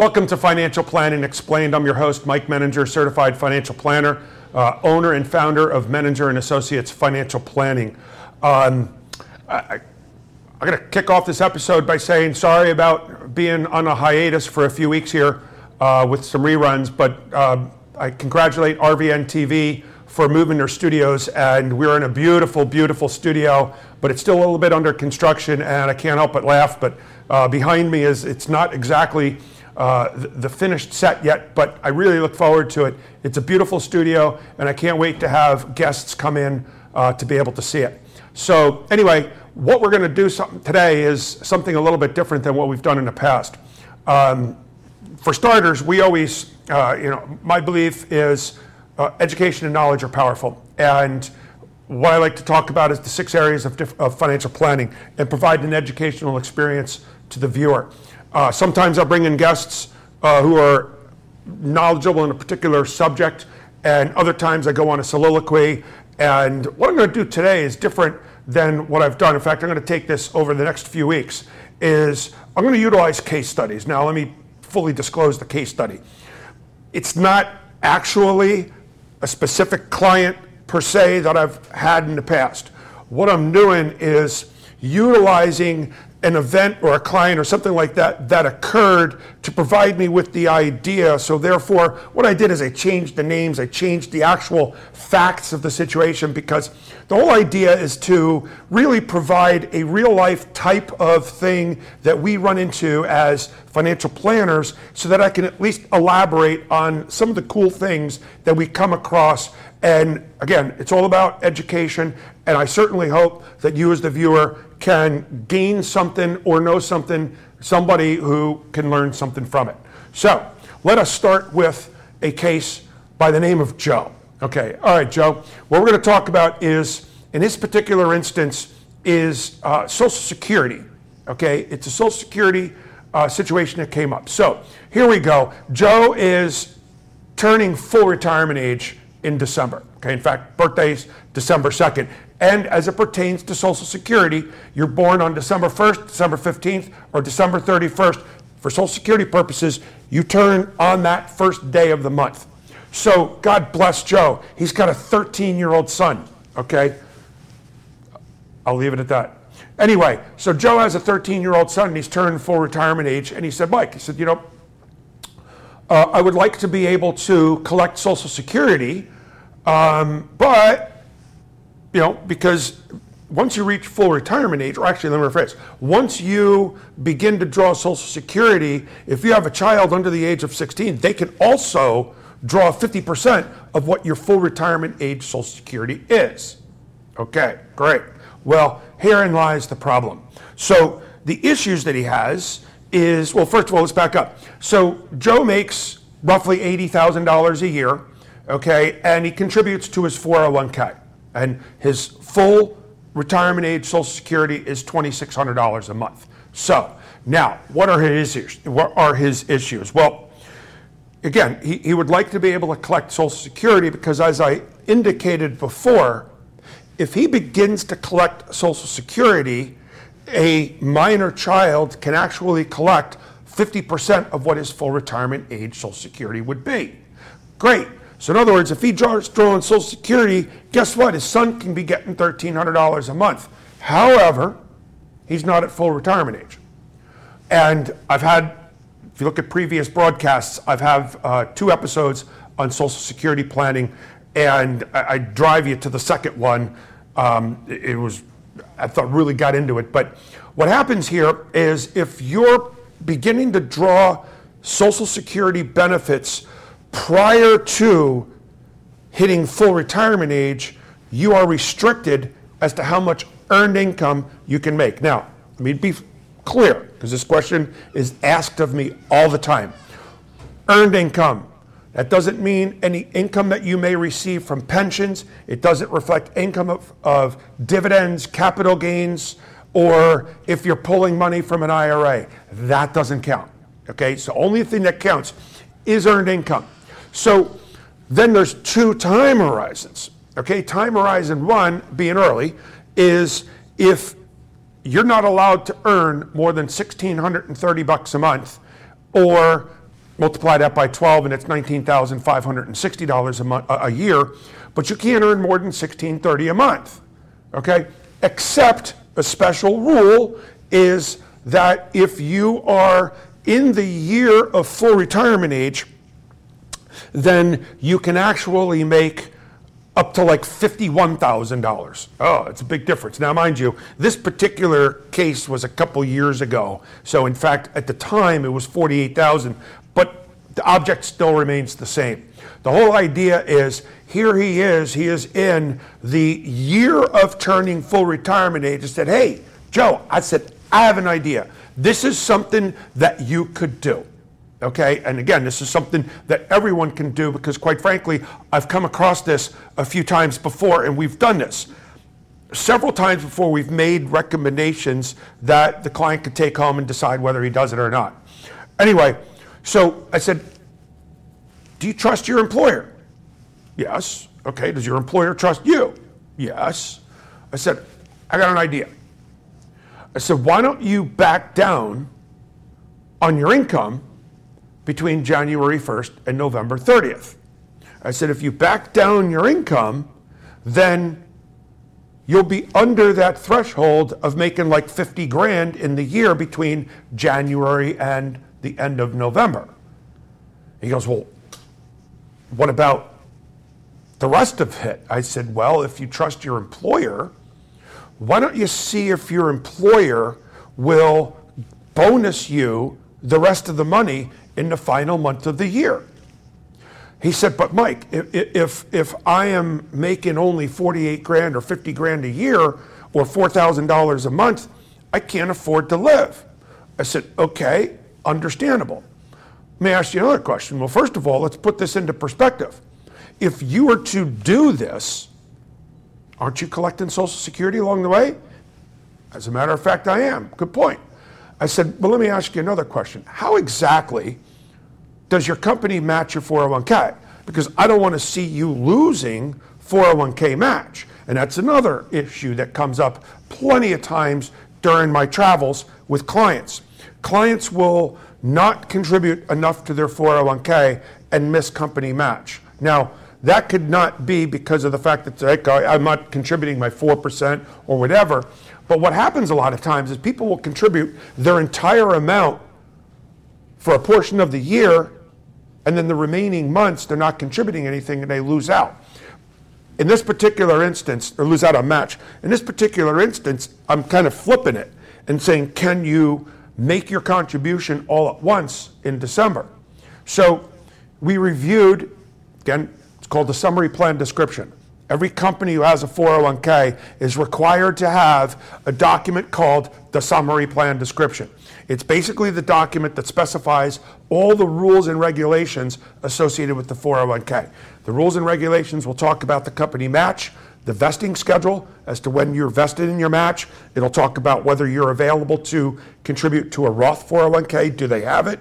Welcome to Financial Planning Explained. I'm your host, Mike Menninger, certified financial planner, uh, owner and founder of Menninger and Associates Financial Planning. Um, I, am going to kick off this episode by saying sorry about being on a hiatus for a few weeks here uh, with some reruns, but uh, I congratulate RVN TV for moving their studios, and we're in a beautiful, beautiful studio, but it's still a little bit under construction, and I can't help but laugh. But uh, behind me is it's not exactly uh, the, finished set yet, but I really look forward to it. It's a beautiful studio, and I can't wait to have guests come in uh, to be able to see it. So anyway, what we're going to do today is something a little bit different than what we've done in the past. Um, for starters, we always, uh, you know, my belief is uh, education and knowledge are powerful. And what I like to talk about is the six areas of, diff- of financial planning and provide an educational experience to the viewer. Uh, sometimes I'll bring in guests uh, who are knowledgeable in a particular subject, and other times I go on a soliloquy. And what I'm going to do today is different than what I've done. In fact, I'm going to take this over the next few weeks. Is I'm going to utilize case studies. Now, let me fully disclose the case study. It's not actually a specific client per se that I've had in the past. What I'm doing is utilizing an event or a client or something like that that occurred to provide me with the idea. So, therefore, what I did is I changed the names, I changed the actual facts of the situation because the whole idea is to really provide a real life type of thing that we run into as financial planners so that I can at least elaborate on some of the cool things that we come across. And again, it's all about education. And I certainly hope that you, as the viewer, can gain something or know something, somebody who can learn something from it. So let us start with a case by the name of Joe. Okay, all right, Joe. What we're going to talk about is, in this particular instance, is uh, Social Security. Okay, it's a Social Security uh, situation that came up. So here we go. Joe is turning full retirement age in December. Okay, in fact, birthday's December 2nd. And as it pertains to Social Security, you're born on December 1st, December 15th, or December 31st. For Social Security purposes, you turn on that first day of the month. So God bless Joe. He's got a 13 year old son, okay? I'll leave it at that. Anyway, so Joe has a 13 year old son and he's turned full retirement age. And he said, Mike, he said, you know, uh, I would like to be able to collect Social Security, um, but you know, because once you reach full retirement age, or actually, let me rephrase, once you begin to draw Social Security, if you have a child under the age of 16, they can also draw 50% of what your full retirement age Social Security is. Okay, great. Well, herein lies the problem. So the issues that he has is well, first of all, let's back up. So Joe makes roughly $80,000 a year, okay, and he contributes to his 401k. And his full retirement age Social Security is $2,600 a month. So now, what are his issues? What are his issues? Well, again, he, he would like to be able to collect Social Security because, as I indicated before, if he begins to collect Social Security, a minor child can actually collect 50% of what his full retirement age Social Security would be. Great. So in other words, if he draws drawing Social Security, guess what? His son can be getting $1,300 a month. However, he's not at full retirement age. And I've had, if you look at previous broadcasts, I've had uh, two episodes on Social Security planning, and I, I drive you to the second one. Um, it, it was, I thought, really got into it. But what happens here is if you're beginning to draw Social Security benefits prior to hitting full retirement age, you are restricted as to how much earned income you can make. Now, let me be clear, because this question is asked of me all the time. Earned income. That doesn't mean any income that you may receive from pensions. It doesn't reflect income of, of dividends, capital gains, or if you're pulling money from an IRA. That doesn't count. Okay, so only thing that counts is earned income. So then there's two time horizons. Okay, time horizon one, being early, is if you're not allowed to earn more than 1630 bucks a month or multiply that by 12 and it's $19,560 a month a year, but you can't earn more than 1630 a month. Okay? Except a special rule is that if you are in the year of full retirement age, then you can actually make up to like $51,000. Oh, it's a big difference. Now, mind you, this particular case was a couple years ago. So, in fact, at the time it was 48,000, but the object still remains the same. The whole idea is here he is, he is in the year of turning full retirement age. I said, Hey, Joe, I said, I have an idea. This is something that you could do. Okay, and again, this is something that everyone can do because, quite frankly, I've come across this a few times before and we've done this. Several times before, we've made recommendations that the client could take home and decide whether he does it or not. Anyway, so I said, Do you trust your employer? Yes. Okay, does your employer trust you? Yes. I said, I got an idea. I said, Why don't you back down on your income? Between January 1st and November 30th. I said, if you back down your income, then you'll be under that threshold of making like 50 grand in the year between January and the end of November. He goes, Well, what about the rest of it? I said, Well, if you trust your employer, why don't you see if your employer will bonus you the rest of the money in the final month of the year. He said, but Mike, if, if, if I am making only 48 grand or 50 grand a year or $4,000 a month, I can't afford to live. I said, okay, understandable. May I ask you another question. Well, first of all, let's put this into perspective. If you were to do this, aren't you collecting Social Security along the way? As a matter of fact, I am. Good point. I said, well, let me ask you another question. How exactly does your company match your 401k? Because I don't want to see you losing 401k match. And that's another issue that comes up plenty of times during my travels with clients. Clients will not contribute enough to their 401k and miss company match. Now, that could not be because of the fact that I'm not contributing my 4% or whatever. But what happens a lot of times is people will contribute their entire amount for a portion of the year, and then the remaining months they're not contributing anything and they lose out. In this particular instance, or lose out a match. In this particular instance, I'm kind of flipping it and saying, can you make your contribution all at once in December? So we reviewed, again, it's called the summary plan description. Every company who has a 401k is required to have a document called the summary plan description. It's basically the document that specifies all the rules and regulations associated with the 401k. The rules and regulations will talk about the company match, the vesting schedule as to when you're vested in your match. It'll talk about whether you're available to contribute to a Roth 401k. Do they have it?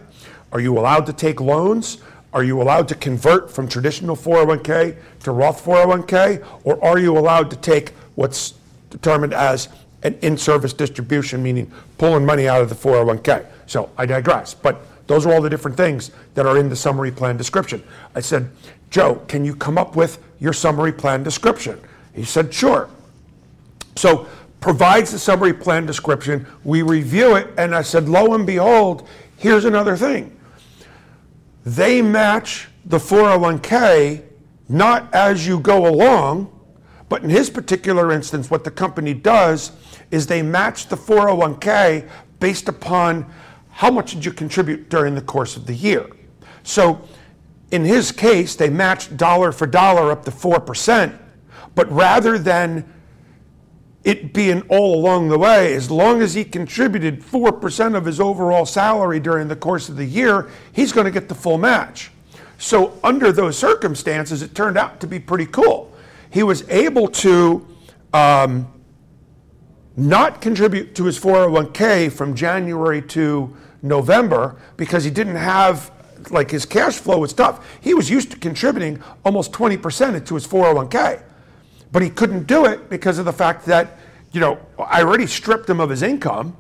Are you allowed to take loans? Are you allowed to convert from traditional 401k to Roth 401k? Or are you allowed to take what's determined as an in service distribution, meaning pulling money out of the 401k? So I digress. But those are all the different things that are in the summary plan description. I said, Joe, can you come up with your summary plan description? He said, sure. So provides the summary plan description. We review it, and I said, lo and behold, here's another thing they match the 401k not as you go along, but in his particular instance, what the company does is they match the 401k based upon how much did you contribute during the course of the year. So in his case, they matched dollar for dollar up to 4%, but rather than it being all along the way, as long as he contributed 4% of his overall salary during the course of the year, he's going to get the full match. So, under those circumstances, it turned out to be pretty cool. He was able to um, not contribute to his 401k from January to November because he didn't have like his cash flow was tough. He was used to contributing almost 20% into his 401k. But he couldn't do it because of the fact that, you know, I already stripped him of his income.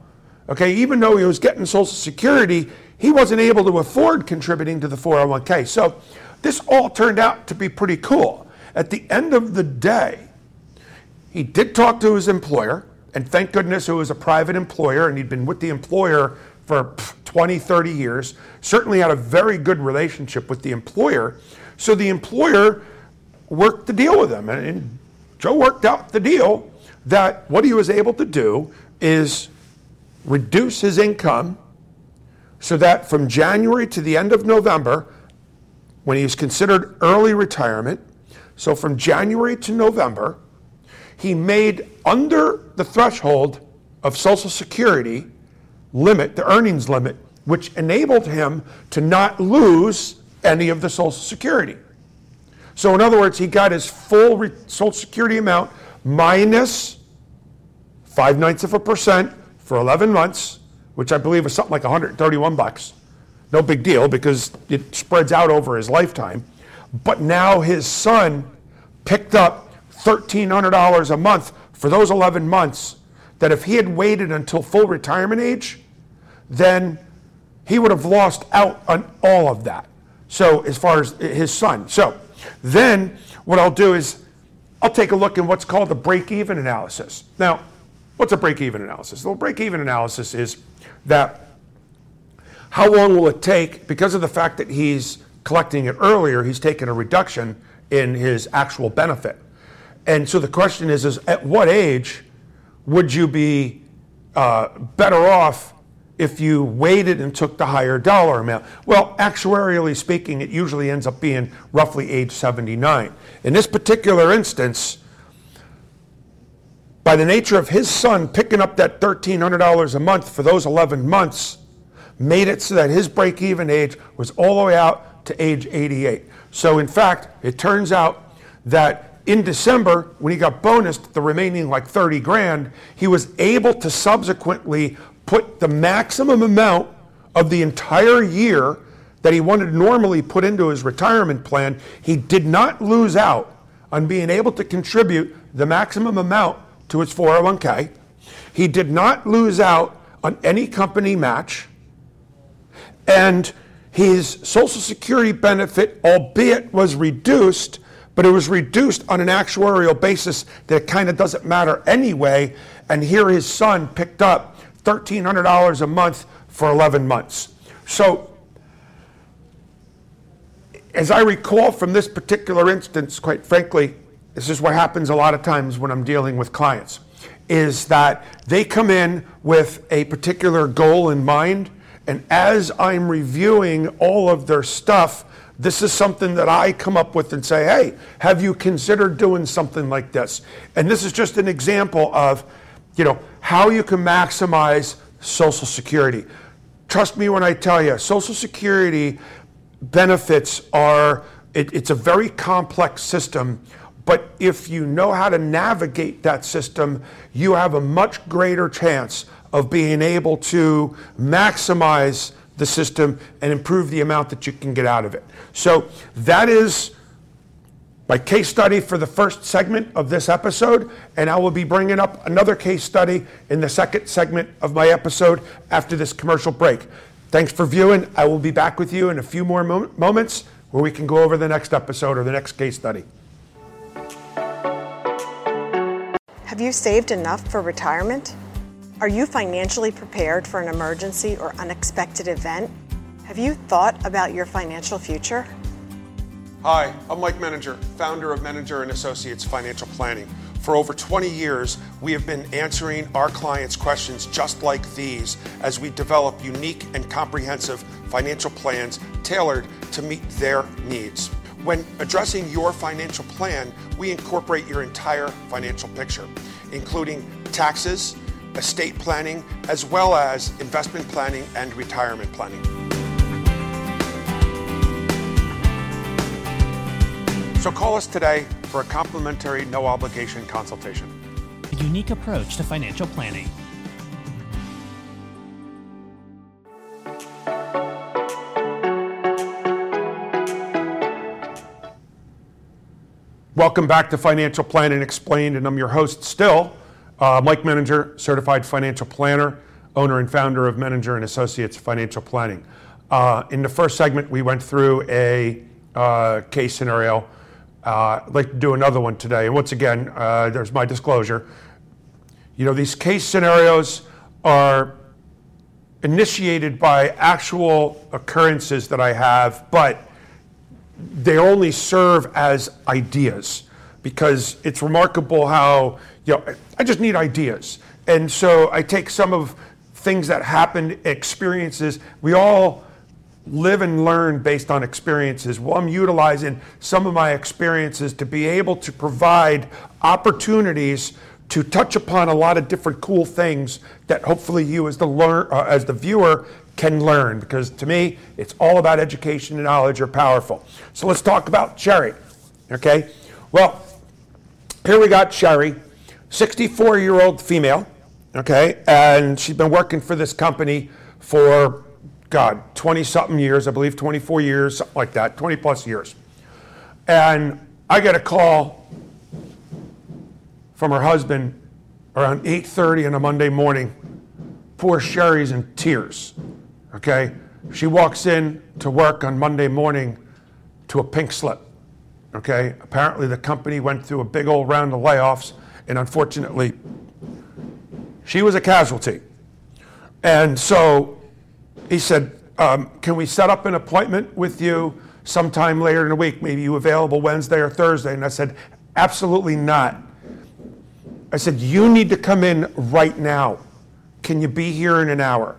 Okay, even though he was getting Social Security, he wasn't able to afford contributing to the 401k. So this all turned out to be pretty cool. At the end of the day, he did talk to his employer, and thank goodness it was a private employer, and he'd been with the employer for 20, 30 years, certainly had a very good relationship with the employer. So the employer worked the deal with him, and Joe worked out the deal that what he was able to do is reduce his income so that from January to the end of November, when he was considered early retirement, so from January to November, he made under the threshold of Social Security limit, the earnings limit, which enabled him to not lose any of the Social Security. So, in other words, he got his full re- Social Security amount minus five ninths of a percent for 11 months, which I believe is something like 131 bucks. No big deal because it spreads out over his lifetime. But now his son picked up $1,300 a month for those 11 months that if he had waited until full retirement age, then he would have lost out on all of that. So, as far as his son. So, then what I'll do is I'll take a look in what's called the break even analysis. Now, what's a break even analysis? The break even analysis is that how long will it take, because of the fact that he's collecting it earlier, he's taken a reduction in his actual benefit. And so the question is, is at what age would you be uh, better off if you waited and took the higher dollar amount? Well, actuarially speaking, it usually ends up being roughly age 79. In this particular instance, by the nature of his son picking up that $1,300 a month for those 11 months, made it so that his break even age was all the way out to age 88. So, in fact, it turns out that in December, when he got bonused the remaining like 30 grand, he was able to subsequently put the maximum amount of the entire year that he wanted to normally put into his retirement plan. He did not lose out on being able to contribute the maximum amount to his 401k. He did not lose out on any company match. And his Social Security benefit, albeit was reduced, but it was reduced on an actuarial basis that kind of doesn't matter anyway. And here his son picked up $1,300 a month for 11 months. So, as I recall from this particular instance, quite frankly, this is what happens a lot of times when I'm dealing with clients, is that they come in with a particular goal in mind and as I'm reviewing all of their stuff, this is something that I come up with and say, hey, have you considered doing something like this? And this is just an example of, you know, how you can maximize Social Security. Trust me when I tell you, Social Security benefits are, it, it's a very complex system but if you know how to navigate that system, you have a much greater chance of being able to maximize the system and improve the amount that you can get out of it. So that is my case study for the first segment of this episode, and I will be bringing up another case study in the second segment of my episode after this commercial break. Thanks for viewing. I will be back with you in a few more moments where we can go over the next episode or the next case study. Have you saved enough for retirement? Are you financially prepared for an emergency or unexpected event? Have you thought about your financial future? Hi, I'm Mike Menninger, founder of Menninger and Associates Financial Planning. For over 20 years, we have been answering our clients' questions just like these as we develop unique and comprehensive financial plans tailored to meet their needs. When addressing your financial plan, we incorporate your entire financial picture, including taxes, estate planning, as well as investment planning and retirement planning. So call us today for a complimentary, no obligation consultation. A unique approach to financial planning. Welcome back to Financial Planning Explained, and I'm your host still, uh, Mike Menninger, certified financial planner, owner and founder of Menninger and Associates Financial Planning. Uh, in the first segment, we went through a uh, case scenario. Uh, I'd like to do another one today. And once again, uh, there's my disclosure. You know, these case scenarios are initiated by actual occurrences that I have, but they only serve as ideas because it's remarkable how, you know, I just need ideas. And so I take some of things that happened, experiences. We all live and learn based on experiences. Well, I'm utilizing some of my experiences to be able to provide opportunities to touch upon a lot of different cool things that hopefully you as the learn uh, as the viewer can learn because to me it's all about education and knowledge are powerful. So let's talk about Sherry. Okay? Well, here we got Sherry, 64-year-old female, okay? And she's been working for this company for God, 20 something years, I believe 24 years, something like that, 20 plus years. And I get a call from her husband around 8:30 on a Monday morning. Poor Sherry's in tears. Okay? She walks in to work on Monday morning to a pink slip. Okay? Apparently the company went through a big old round of layoffs and unfortunately she was a casualty. And so he said, um, Can we set up an appointment with you sometime later in the week? Maybe you available Wednesday or Thursday? And I said, Absolutely not. I said, You need to come in right now. Can you be here in an hour?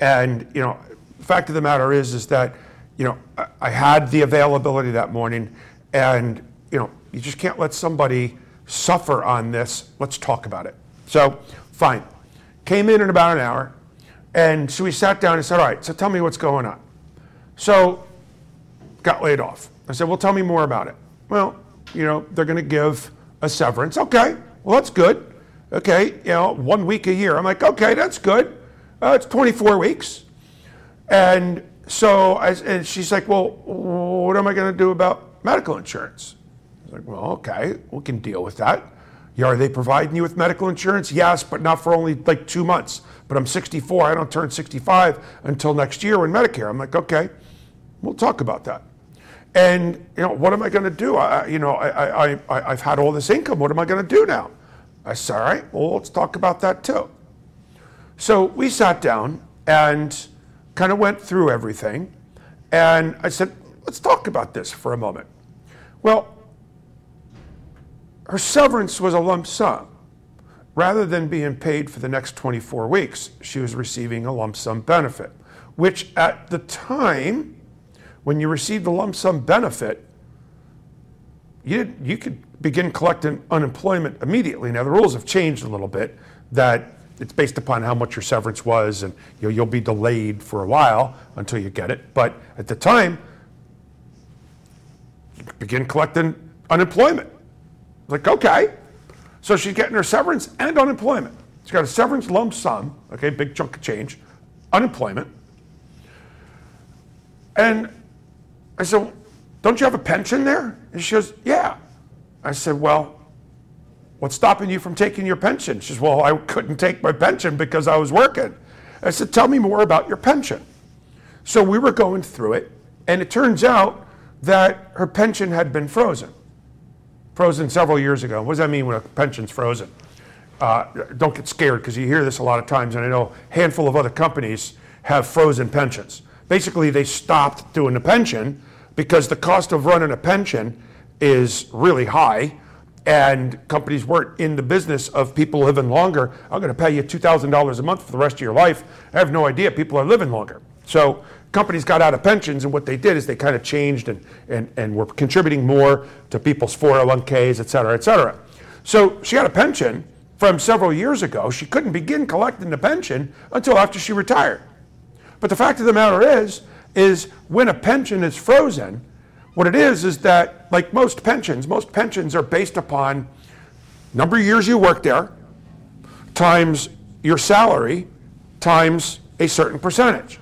And, you know, the fact of the matter is, is that, you know, I, I had the availability that morning, and, you know, you just can't let somebody suffer on this. Let's talk about it. So, fine. Came in in about an hour, and so we sat down and said, All right, so tell me what's going on. So, got laid off. I said, Well, tell me more about it. Well, you know, they're going to give a severance. Okay, well, that's good. Okay, you know, one week a year. I'm like, Okay, that's good. Uh, it's 24 weeks. And so I, and she's like, Well, what am I going to do about medical insurance? Like, Well, okay, we can deal with that. Yeah, are they providing you with medical insurance? Yes, but not for only like two months. But I'm 64. I don't turn 65 until next year when Medicare. I'm like, okay, we'll talk about that. And you know, what am I going to do? I, you know, I, I, I, I've had all this income. What am I going to do now? I said, all right, well, let's talk about that too. So we sat down and kind of went through everything. And I said, let's talk about this for a moment. Well, her severance was a lump sum. Rather than being paid for the next 24 weeks, she was receiving a lump sum benefit, which at the time, when you received the lump sum benefit, you, you could begin collecting unemployment immediately. Now, the rules have changed a little bit that it's based upon how much your severance was, and you you'll be delayed for a while until you get it. But at the time, you could begin collecting unemployment. Like, okay. So she's getting her severance and unemployment. She's got a severance lump sum, okay, big chunk of change, unemployment. And I said, Don't you have a pension there? And she goes, Yeah. I said, Well, what's stopping you from taking your pension? She says, Well, I couldn't take my pension because I was working. I said, Tell me more about your pension. So we were going through it, and it turns out that her pension had been frozen frozen several years ago. What does that mean when a pension's frozen? Uh, don't get scared because you hear this a lot of times, and I know a handful of other companies have frozen pensions. Basically, they stopped doing the pension because the cost of running a pension is really high, and companies weren't in the business of people living longer. I'm going to pay you $2,000 a month for the rest of your life. I have no idea people are living longer. So companies got out of pensions, and what they did is they kind of changed and, and, and were contributing more to people's 401ks, et cetera, et cetera. So she had a pension from several years ago. She couldn't begin collecting the pension until after she retired. But the fact of the matter is, is when a pension is frozen, what it is is that, like most pensions, most pensions are based upon number of years you worked there times your salary times a certain percentage.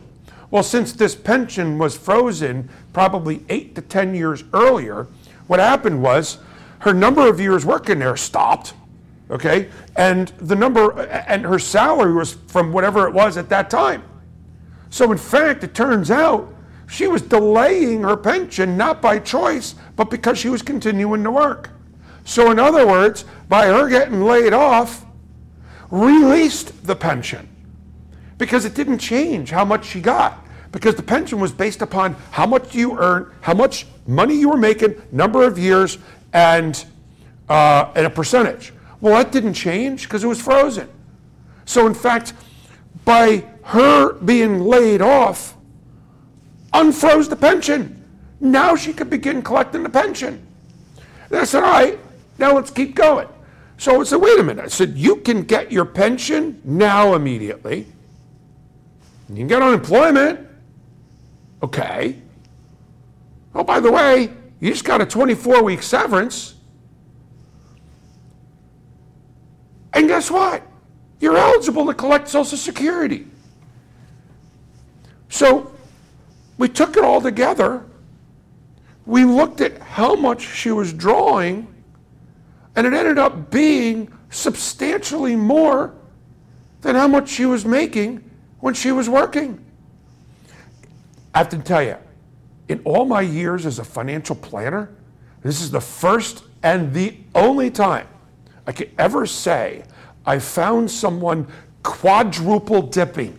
Well, since this pension was frozen probably eight to 10 years earlier, what happened was her number of years working there stopped, okay? And the number, and her salary was from whatever it was at that time. So, in fact, it turns out she was delaying her pension not by choice, but because she was continuing to work. So, in other words, by her getting laid off, released the pension because it didn't change how much she got because the pension was based upon how much you earn, how much money you were making, number of years, and, uh, and a percentage. Well, that didn't change because it was frozen. So, in fact, by her being laid off, unfroze the pension. Now she could begin collecting the pension. And I said, all right, now let's keep going. So I said, wait a minute. I said, you can get your pension now immediately. You can get unemployment. Okay. Oh, by the way, you just got a 24 week severance. And guess what? You're eligible to collect Social Security. So we took it all together. We looked at how much she was drawing, and it ended up being substantially more than how much she was making when she was working. I have to tell you, in all my years as a financial planner, this is the first and the only time I could ever say I found someone quadruple dipping,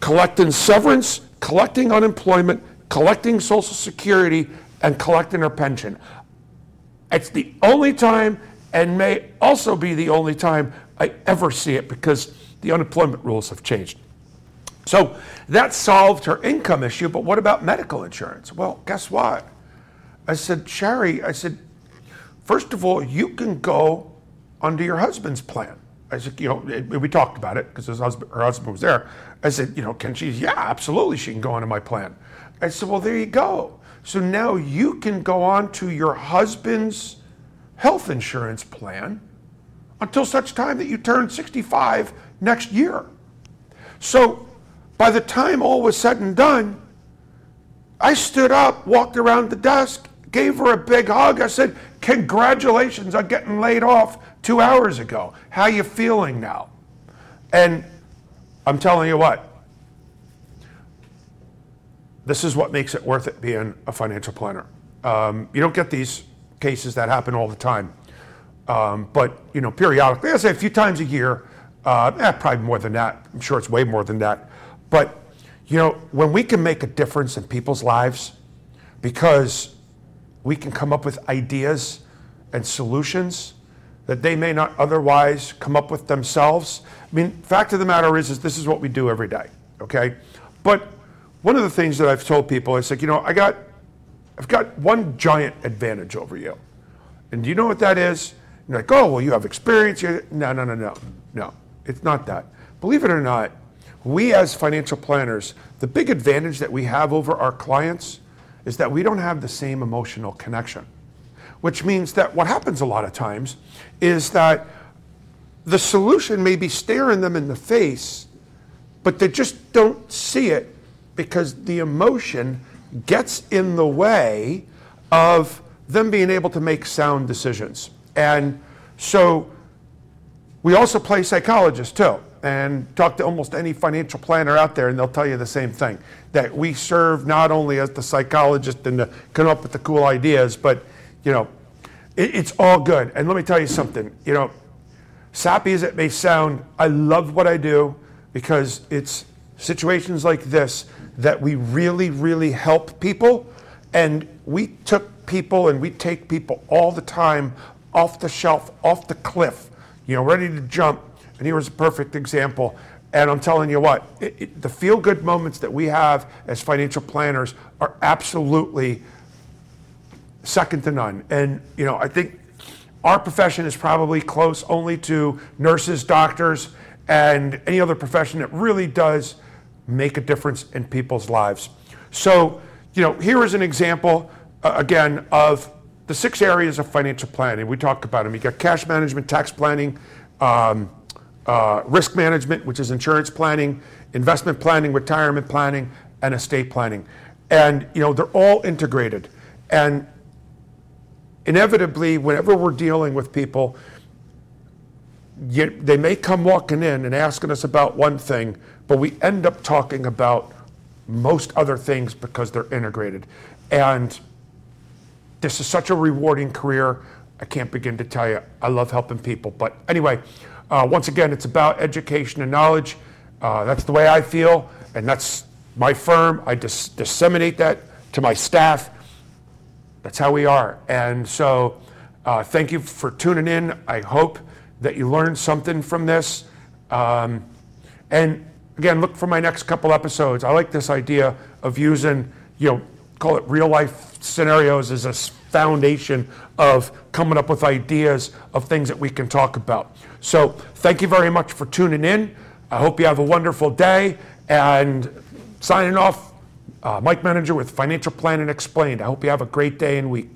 collecting severance, collecting unemployment, collecting Social Security, and collecting her pension. It's the only time, and may also be the only time I ever see it because the unemployment rules have changed. So that solved her income issue, but what about medical insurance? Well, guess what? I said, Sherry, I said, first of all, you can go under your husband's plan. I said, you know, eh, we talked about it because husband, her husband was there. I said, you know, can she? Yeah, absolutely, she can go under my plan. I said, well, there you go. So now you can go on to your husband's health insurance plan until such time that you turn 65 next year. So by the time all was said and done, I stood up, walked around the desk, gave her a big hug. I said, congratulations on getting laid off two hours ago. How you feeling now? And I'm telling you what, this is what makes it worth it being a financial planner. Um, you don't get these cases that happen all the time, um, but you know, periodically, I say a few times a year. Uh, eh, probably more than that. I'm sure it's way more than that. But you know, when we can make a difference in people's lives, because we can come up with ideas and solutions that they may not otherwise come up with themselves. I mean, fact of the matter is, is this is what we do every day. Okay, but one of the things that I've told people is like, you know, I got, I've got one giant advantage over you. And do you know what that is? You're like, oh, well, you have experience. You're... No, no, no, no, no. It's not that. Believe it or not, we as financial planners, the big advantage that we have over our clients is that we don't have the same emotional connection. Which means that what happens a lot of times is that the solution may be staring them in the face, but they just don't see it because the emotion gets in the way of them being able to make sound decisions. And so we also play psychologists too and talk to almost any financial planner out there and they'll tell you the same thing that we serve not only as the psychologist and to come up with the cool ideas but you know it, it's all good and let me tell you something you know sappy as it may sound i love what i do because it's situations like this that we really, really help people. And we took people and we take people all the time off the shelf, off the cliff, you know, ready to jump. And here's a perfect example. And I'm telling you what, it, it, the feel good moments that we have as financial planners are absolutely second to none. And, you know, I think our profession is probably close only to nurses, doctors, and any other profession that really does make a difference in people's lives. So, you know, here is an example, uh, again, of the six areas of financial planning. We talk about them. You got cash management, tax planning, um, uh, risk management, which is insurance planning, investment planning, retirement planning, and estate planning. And, you know, they're all integrated. And inevitably, whenever we're dealing with people, you, they may come walking in and asking us about one thing, but we end up talking about most other things because they're integrated. And this is such a rewarding career. I can't begin to tell you. I love helping people. But anyway, uh, once again, it's about education and knowledge. Uh, that's the way I feel, and that's my firm. I dis- disseminate that to my staff. That's how we are. And so, uh, thank you for tuning in. I hope that you learned something from this. Um, and again, look for my next couple episodes. I like this idea of using, you know, call it real life scenarios as a foundation of coming up with ideas of things that we can talk about. So, thank you very much for tuning in. I hope you have a wonderful day. And signing off, uh, Mike Menninger with Financial Planning Explained. I hope you have a great day and week.